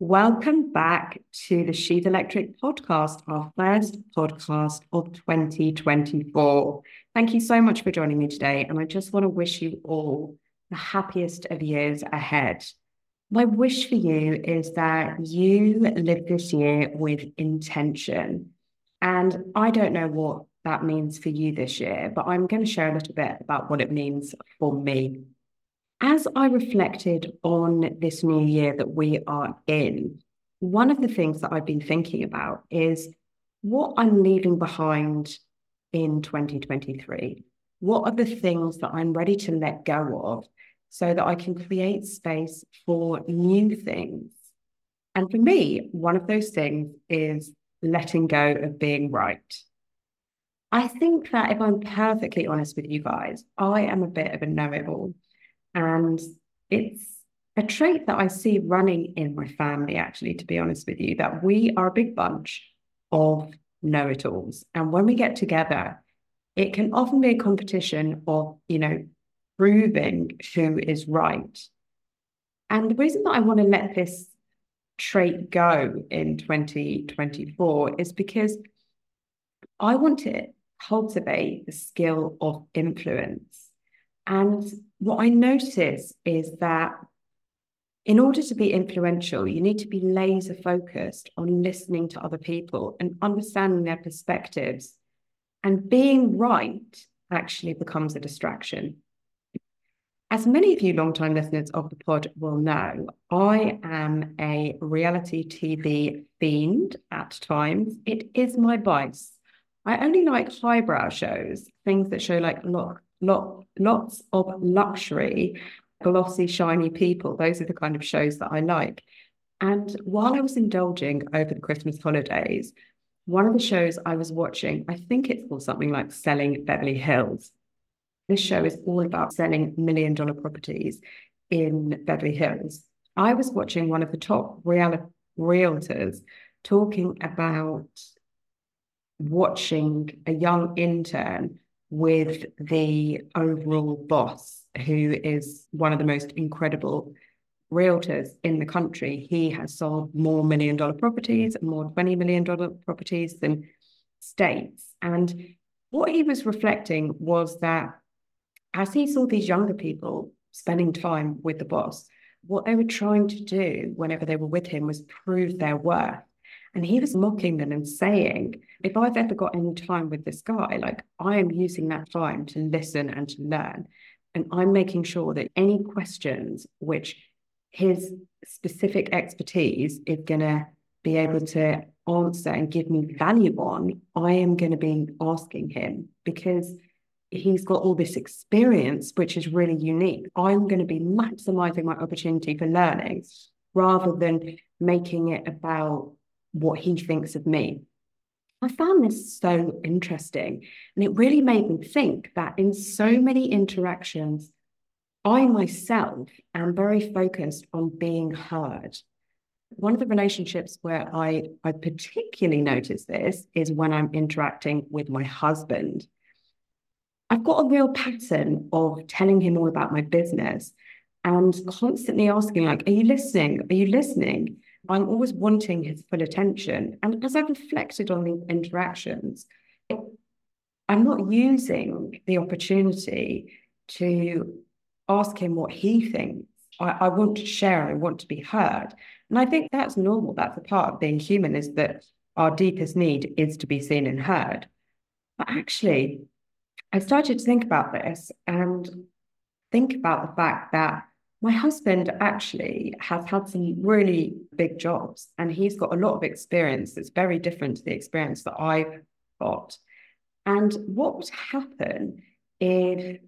Welcome back to the She's Electric podcast, our first podcast of 2024. Thank you so much for joining me today. And I just want to wish you all the happiest of years ahead. My wish for you is that you live this year with intention. And I don't know what that means for you this year, but I'm going to share a little bit about what it means for me. As I reflected on this new year that we are in, one of the things that I've been thinking about is what I'm leaving behind in 2023. What are the things that I'm ready to let go of so that I can create space for new things? And for me, one of those things is letting go of being right. I think that if I'm perfectly honest with you guys, I am a bit of a know it all. And it's a trait that I see running in my family, actually, to be honest with you, that we are a big bunch of know it alls. And when we get together, it can often be a competition of, you know, proving who is right. And the reason that I want to let this trait go in 2024 is because I want to cultivate the skill of influence. And what I notice is that in order to be influential, you need to be laser focused on listening to other people and understanding their perspectives. And being right actually becomes a distraction. As many of you long-time listeners of the pod will know, I am a reality TV fiend at times. It is my vice. I only like highbrow shows, things that show like lot, lot, lots of luxury glossy, shiny people. Those are the kind of shows that I like. And while I was indulging over the Christmas holidays, one of the shows I was watching, I think it's called something like Selling Beverly Hills. This show is all about selling million dollar properties in Beverly Hills. I was watching one of the top real- realtors talking about watching a young intern with the overall boss who is one of the most incredible realtors in the country. He has sold more million dollar properties, and more $20 million properties than states. And what he was reflecting was that as he saw these younger people spending time with the boss, what they were trying to do whenever they were with him was prove their worth. And he was mocking them and saying, if I've ever got any time with this guy, like I am using that time to listen and to learn. And I'm making sure that any questions which his specific expertise is going to be able to answer and give me value on, I am going to be asking him because he's got all this experience, which is really unique. I'm going to be maximizing my opportunity for learning rather than making it about what he thinks of me. I found this so interesting. And it really made me think that in so many interactions, I myself am very focused on being heard. One of the relationships where I, I particularly notice this is when I'm interacting with my husband. I've got a real pattern of telling him all about my business and constantly asking, like, are you listening? Are you listening? I'm always wanting his full attention. And as I've reflected on the interactions, I'm not using the opportunity to ask him what he thinks. I, I want to share, I want to be heard. And I think that's normal. That's a part of being human, is that our deepest need is to be seen and heard. But actually, I started to think about this and think about the fact that my husband actually has had some really big jobs and he's got a lot of experience that's very different to the experience that I've got. And what would happen if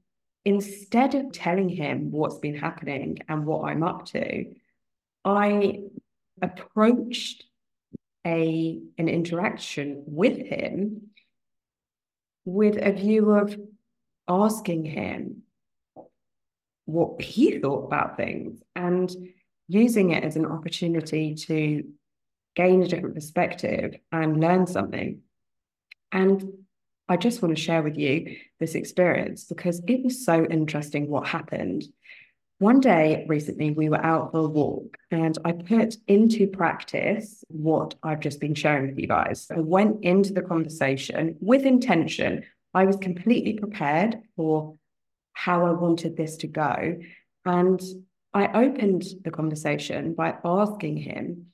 instead of telling him what's been happening and what I'm up to, I approached a an interaction with him with a view of asking him what he thought about things and using it as an opportunity to gain a different perspective and learn something. And I just want to share with you this experience because it was so interesting what happened. One day recently, we were out for a walk and I put into practice what I've just been sharing with you guys. I went into the conversation with intention. I was completely prepared for how I wanted this to go. And I opened the conversation by asking him,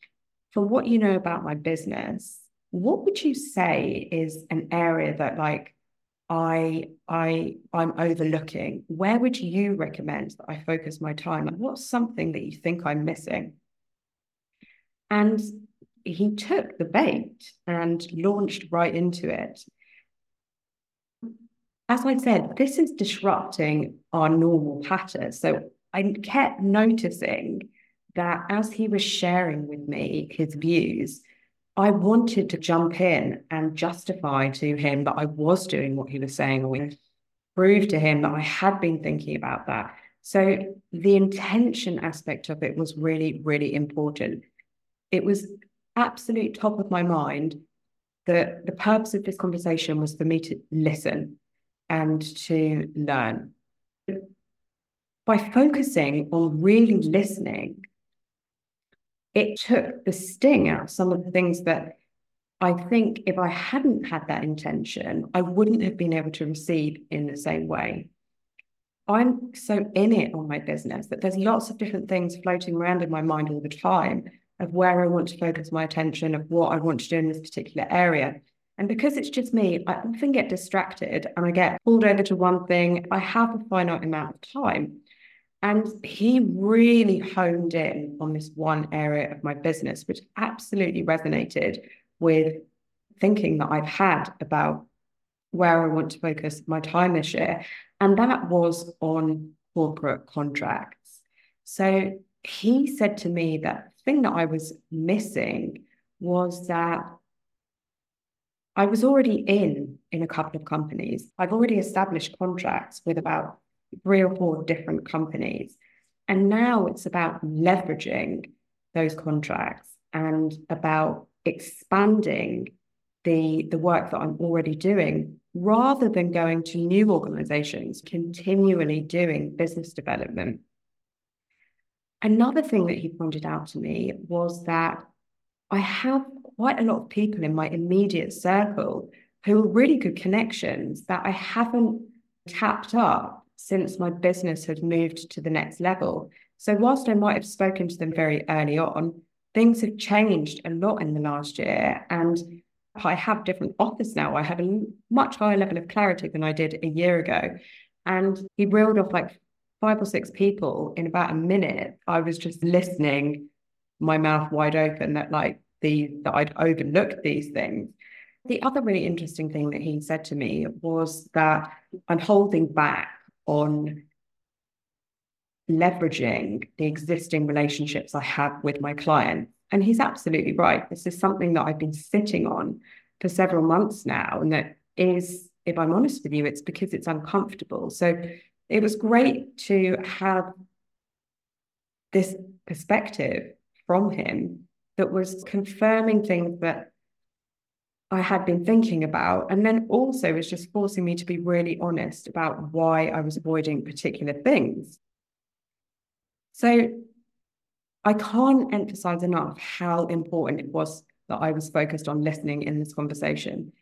for what you know about my business, what would you say is an area that like I I I'm overlooking? Where would you recommend that I focus my time? Like, what's something that you think I'm missing? And he took the bait and launched right into it. As I said, this is disrupting our normal pattern. So I kept noticing that as he was sharing with me his views, I wanted to jump in and justify to him that I was doing what he was saying, or prove to him that I had been thinking about that. So the intention aspect of it was really, really important. It was absolute top of my mind that the purpose of this conversation was for me to listen and to learn. By focusing on really listening, it took the sting out of some of the things that I think if I hadn't had that intention, I wouldn't have been able to receive in the same way. I'm so in it on my business that there's lots of different things floating around in my mind all the time of where I want to focus my attention, of what I want to do in this particular area. And because it's just me, I often get distracted and I get pulled over to one thing. I have a finite amount of time. And he really honed in on this one area of my business, which absolutely resonated with thinking that I've had about where I want to focus my time this year. And that was on corporate contracts. So he said to me that the thing that I was missing was that I was already in in a couple of companies. I've already established contracts with about three or four different companies. And now it's about leveraging those contracts and about expanding the, the work that I'm already doing rather than going to new organizations, continually doing business development. Another thing that he pointed out to me was that I have quite a lot of people in my immediate circle who are really good connections that I haven't tapped up since my business had moved to the next level. So, whilst I might have spoken to them very early on, things have changed a lot in the last year. And I have different offers now. I have a much higher level of clarity than I did a year ago. And he reeled off like five or six people in about a minute. I was just listening, my mouth wide open, that like the that I'd overlooked these things. The other really interesting thing that he said to me was that I'm holding back on leveraging the existing relationships I have with my client. And he's absolutely right. This is something that I've been sitting on for several months now. And that is, if I'm honest with you, it's because it's uncomfortable. So it was great to have this perspective from him that was confirming things that I had been thinking about. And then also was just forcing me to be really honest about why I was avoiding particular things. So I can't emphasize enough how important it was that I was focused on listening in this conversation.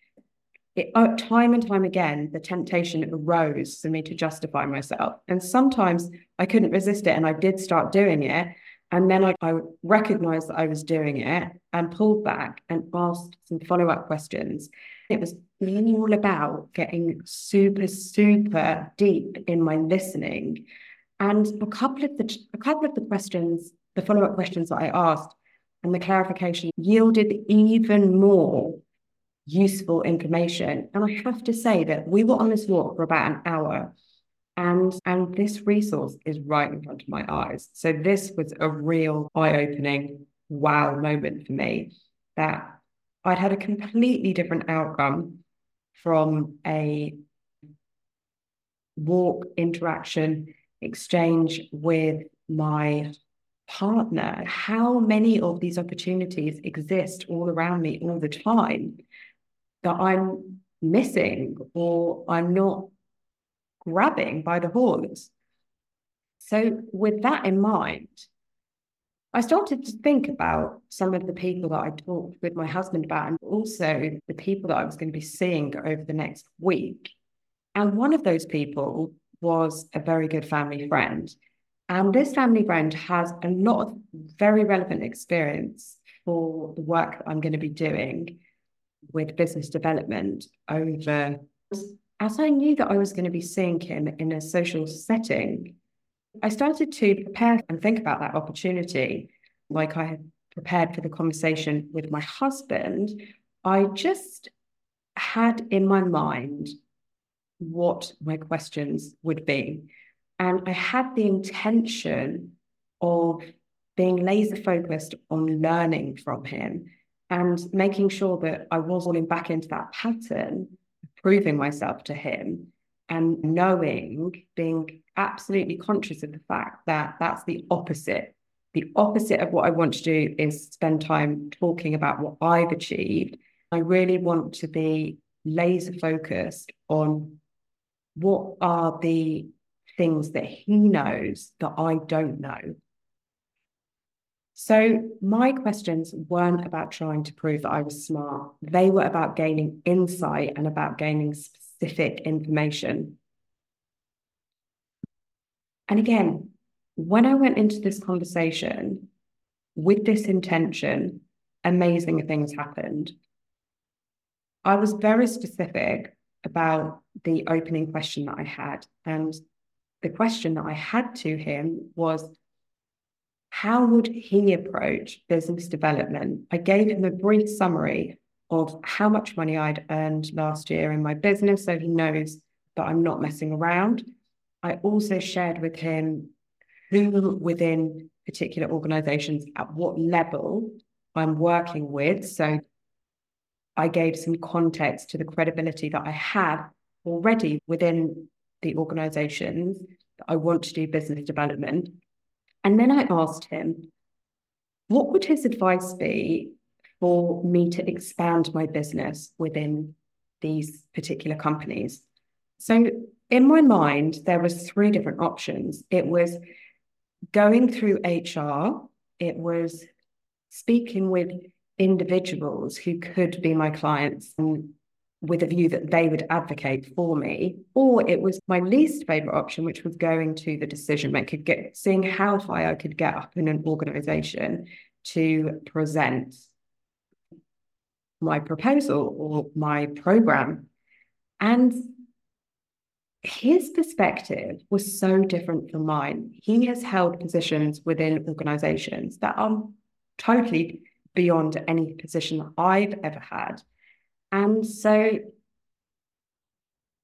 It, uh, time and time again, the temptation arose for me to justify myself. And sometimes I couldn't resist it and I did start doing it. And then I, I recognized that I was doing it and pulled back and asked some follow up questions. It was all about getting super, super deep in my listening. And a couple of the a couple of the questions, the follow up questions that I asked, and the clarification yielded even more useful information. And I have to say that we were on this walk for about an hour and and this resource is right in front of my eyes. So this was a real eye-opening wow moment for me that i'd had a completely different outcome from a walk interaction exchange with my partner. How many of these opportunities exist all around me all the time that i'm missing or i'm not grabbing by the horns. So, with that in mind, I started to think about some of the people that I talked with my husband about, and also the people that I was going to be seeing over the next week. And one of those people was a very good family friend. And this family friend has a lot of very relevant experience for the work that I'm going to be doing with business development over. As I knew that I was going to be seeing him in a social setting, I started to prepare and think about that opportunity. Like I had prepared for the conversation with my husband, I just had in my mind what my questions would be. And I had the intention of being laser focused on learning from him and making sure that I was falling back into that pattern, proving myself to him and knowing, being absolutely conscious of the fact that that's the opposite. The opposite of what I want to do is spend time talking about what I've achieved. I really want to be laser focused on what are the things that he knows that I don't know. So my questions weren't about trying to prove that I was smart. They were about gaining insight and about gaining specific information. And again, when I went into this conversation with this intention, amazing things happened. I was very specific about the opening question that I had. And the question that I had to him was how would he approach business development? I gave him a brief summary of how much money I'd earned last year in my business so he knows that I'm not messing around. I also shared with him who within particular organizations at what level I'm working with. So I gave some context to the credibility that I have already within the organizations that I want to do business development. And then I asked him, what would his advice be for me to expand my business within these particular companies? So in my mind, there was three different options. It was going through HR, it was speaking with individuals who could be my clients and with a view that they would advocate for me, or it was my least favorite option, which was going to the decision maker, get, seeing how high I could get up in an organization to present my proposal or my program. And his perspective was so different from mine. He has held positions within organizations that are totally beyond any position I've ever had. And so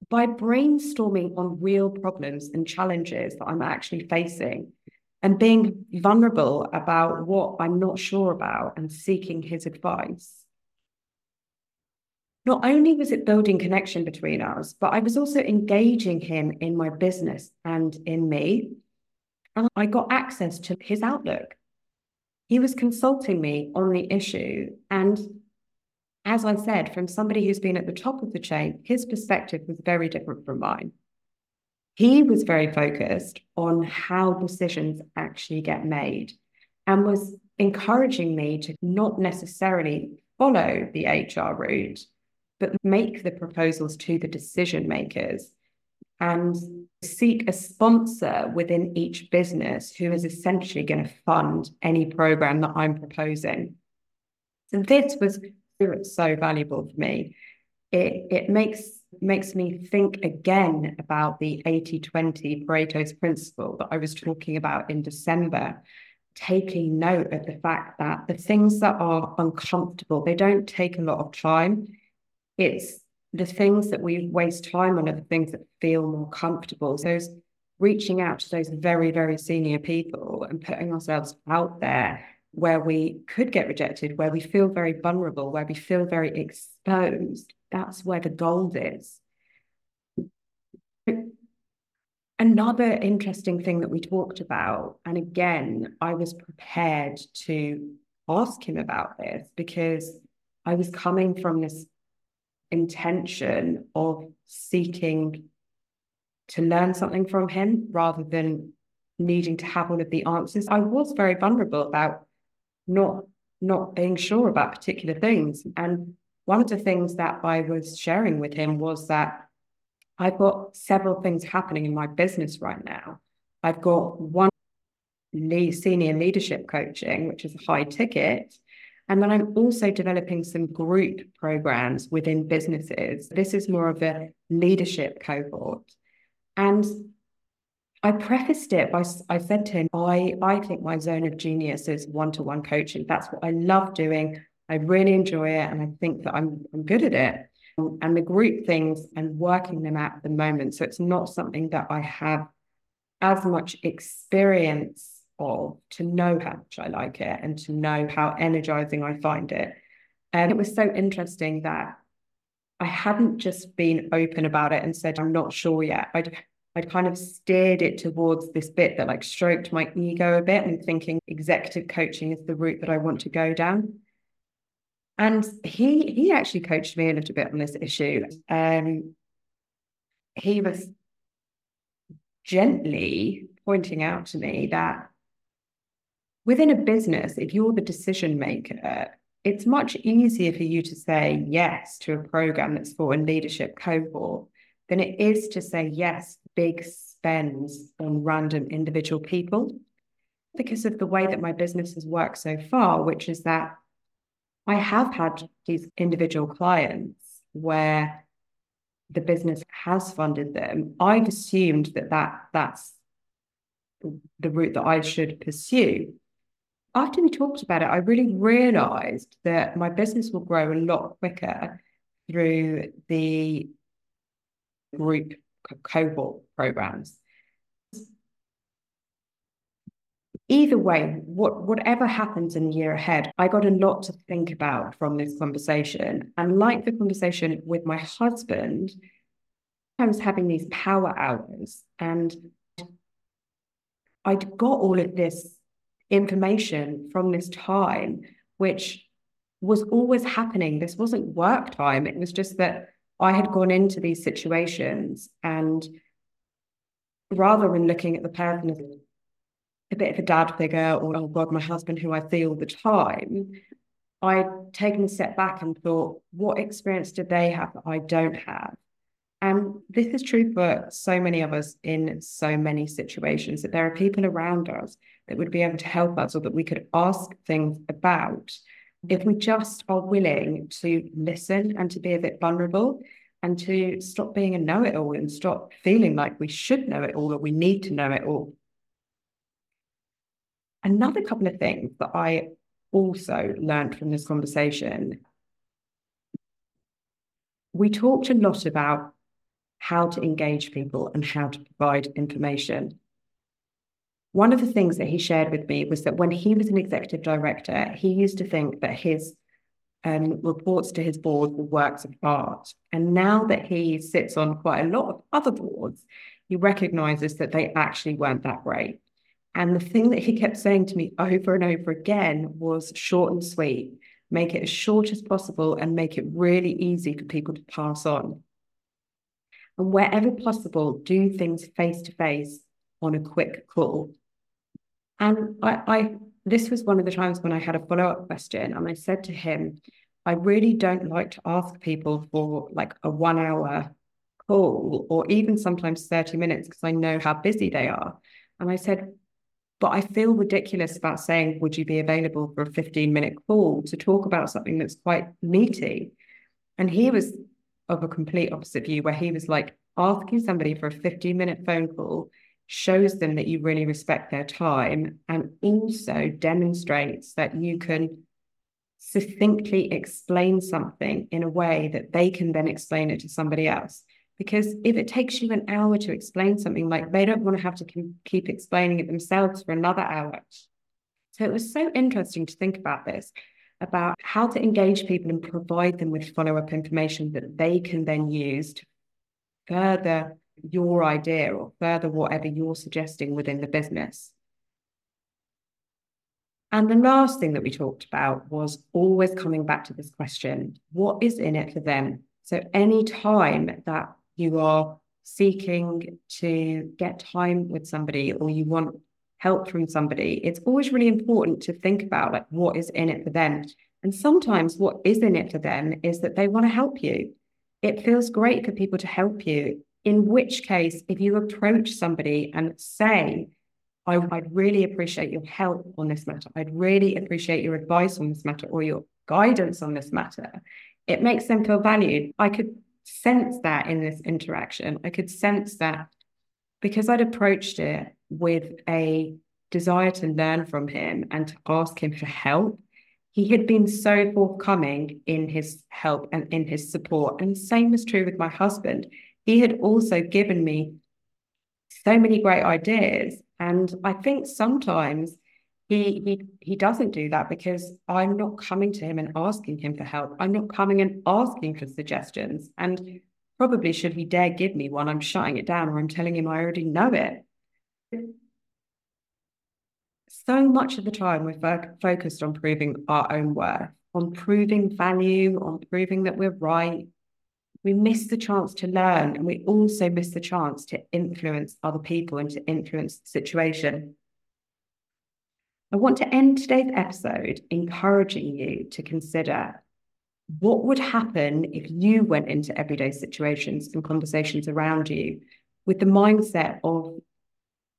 by brainstorming on real problems and challenges that I'm actually facing and being vulnerable about what I'm not sure about and seeking his advice, not only was it building connection between us, but I was also engaging him in my business and in me. And I got access to his outlook. He was consulting me on the issue. And as I said, from somebody who's been at the top of the chain, his perspective was very different from mine. He was very focused on how decisions actually get made and was encouraging me to not necessarily follow the HR route, but make the proposals to the decision makers and seek a sponsor within each business who is essentially going to fund any program that I'm proposing. So this was so valuable for me. It, it makes makes me think again about the 80-20 Pareto's principle that I was talking about in December, taking note of the fact that the things that are uncomfortable, they don't take a lot of time it's the things that we waste time on are the things that feel more comfortable. So reaching out to those very, very senior people and putting ourselves out there where we could get rejected, where we feel very vulnerable, where we feel very exposed, that's where the gold is. Another interesting thing that we talked about, and again, I was prepared to ask him about this because I was coming from this intention of seeking to learn something from him rather than needing to have all of the answers. I was very vulnerable about not not being sure about particular things. And one of the things that I was sharing with him was that I've got several things happening in my business right now. I've got one senior leadership coaching, which is a high ticket. And then I'm also developing some group programs within businesses. This is more of a leadership cohort. And I prefaced it by I said to him, I, I think my zone of genius is one-to-one coaching. That's what I love doing. I really enjoy it and I think that I'm I'm good at it. Um, and the group things and working them at the moment. So it's not something that I have as much experience of to know how much I like it and to know how energizing I find it. And it was so interesting that I hadn't just been open about it and said, I'm not sure yet. I'd I'd kind of steered it towards this bit that like stroked my ego a bit and thinking executive coaching is the route that I want to go down. And he he actually coached me a little bit on this issue. Um, he was gently pointing out to me that within a business, if you're the decision maker, it's much easier for you to say yes to a program that's for a leadership cohort than it is to say yes big spends on random individual people because of the way that my business has worked so far, which is that I have had these individual clients where the business has funded them. I've assumed that, that that's the route that I should pursue. After we talked about it, I really realized that my business will grow a lot quicker through the group cohort programs. Either way, what, whatever happens in the year ahead, I got a lot to think about from this conversation. And like the conversation with my husband, I was having these power hours and I'd got all of this information from this time, which was always happening. This wasn't work time. It was just that I had gone into these situations and rather than looking at the person as a bit of a dad figure or, oh God, my husband who I see all the time, I'd taken a step back and thought, what experience did they have that I don't have? And this is true for so many of us in so many situations that there are people around us that would be able to help us or that we could ask things about if we just are willing to listen and to be a bit vulnerable and to stop being a know it all and stop feeling like we should know it all or we need to know it all. Another couple of things that I also learned from this conversation we talked a lot about how to engage people and how to provide information. One of the things that he shared with me was that when he was an executive director, he used to think that his um, reports to his board were works of art. And now that he sits on quite a lot of other boards, he recognizes that they actually weren't that great. And the thing that he kept saying to me over and over again was short and sweet, make it as short as possible and make it really easy for people to pass on. And wherever possible, do things face to face on a quick call. And I, I, this was one of the times when I had a follow up question, and I said to him, I really don't like to ask people for like a one hour call or even sometimes 30 minutes because I know how busy they are. And I said, but I feel ridiculous about saying, would you be available for a 15 minute call to talk about something that's quite meaty? And he was of a complete opposite view, where he was like, asking somebody for a 15 minute phone call shows them that you really respect their time and also demonstrates that you can succinctly explain something in a way that they can then explain it to somebody else. Because if it takes you an hour to explain something, like they don't want to have to keep explaining it themselves for another hour. So it was so interesting to think about this about how to engage people and provide them with follow up information that they can then use to further your idea or further whatever you're suggesting within the business. And the last thing that we talked about was always coming back to this question what is in it for them? So, any time that you are seeking to get time with somebody or you want help from somebody, it's always really important to think about like what is in it for them. And sometimes what is in it for them is that they want to help you. It feels great for people to help you. In which case, if you approach somebody and say, I, would really appreciate your help on this matter. I'd really appreciate your advice on this matter or your guidance on this matter. It makes them feel valued. I could sense that in this interaction. I could sense that because I'd approached it with a desire to learn from him and to ask him for help. He had been so forthcoming in his help and in his support. And the same was true with my husband. He had also given me so many great ideas. And I think sometimes he he he doesn't do that because I'm not coming to him and asking him for help. I'm not coming and asking for suggestions. And probably should he dare give me one, I'm shutting it down or I'm telling him I already know it. So much of the time we're fo- focused on proving our own worth, on proving value, on proving that we're right. We miss the chance to learn, and we also miss the chance to influence other people and to influence the situation. I want to end today's episode encouraging you to consider what would happen if you went into everyday situations and conversations around you with the mindset of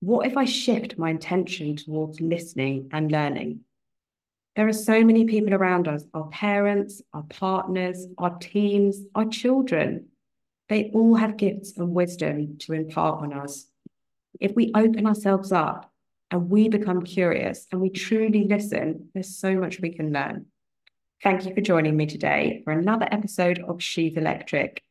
what if I shift my intention towards listening and learning? There are so many people around us our parents, our partners, our teams, our children. They all have gifts and wisdom to impart on us. If we open ourselves up and we become curious and we truly listen, there's so much we can learn. Thank you for joining me today for another episode of She's Electric.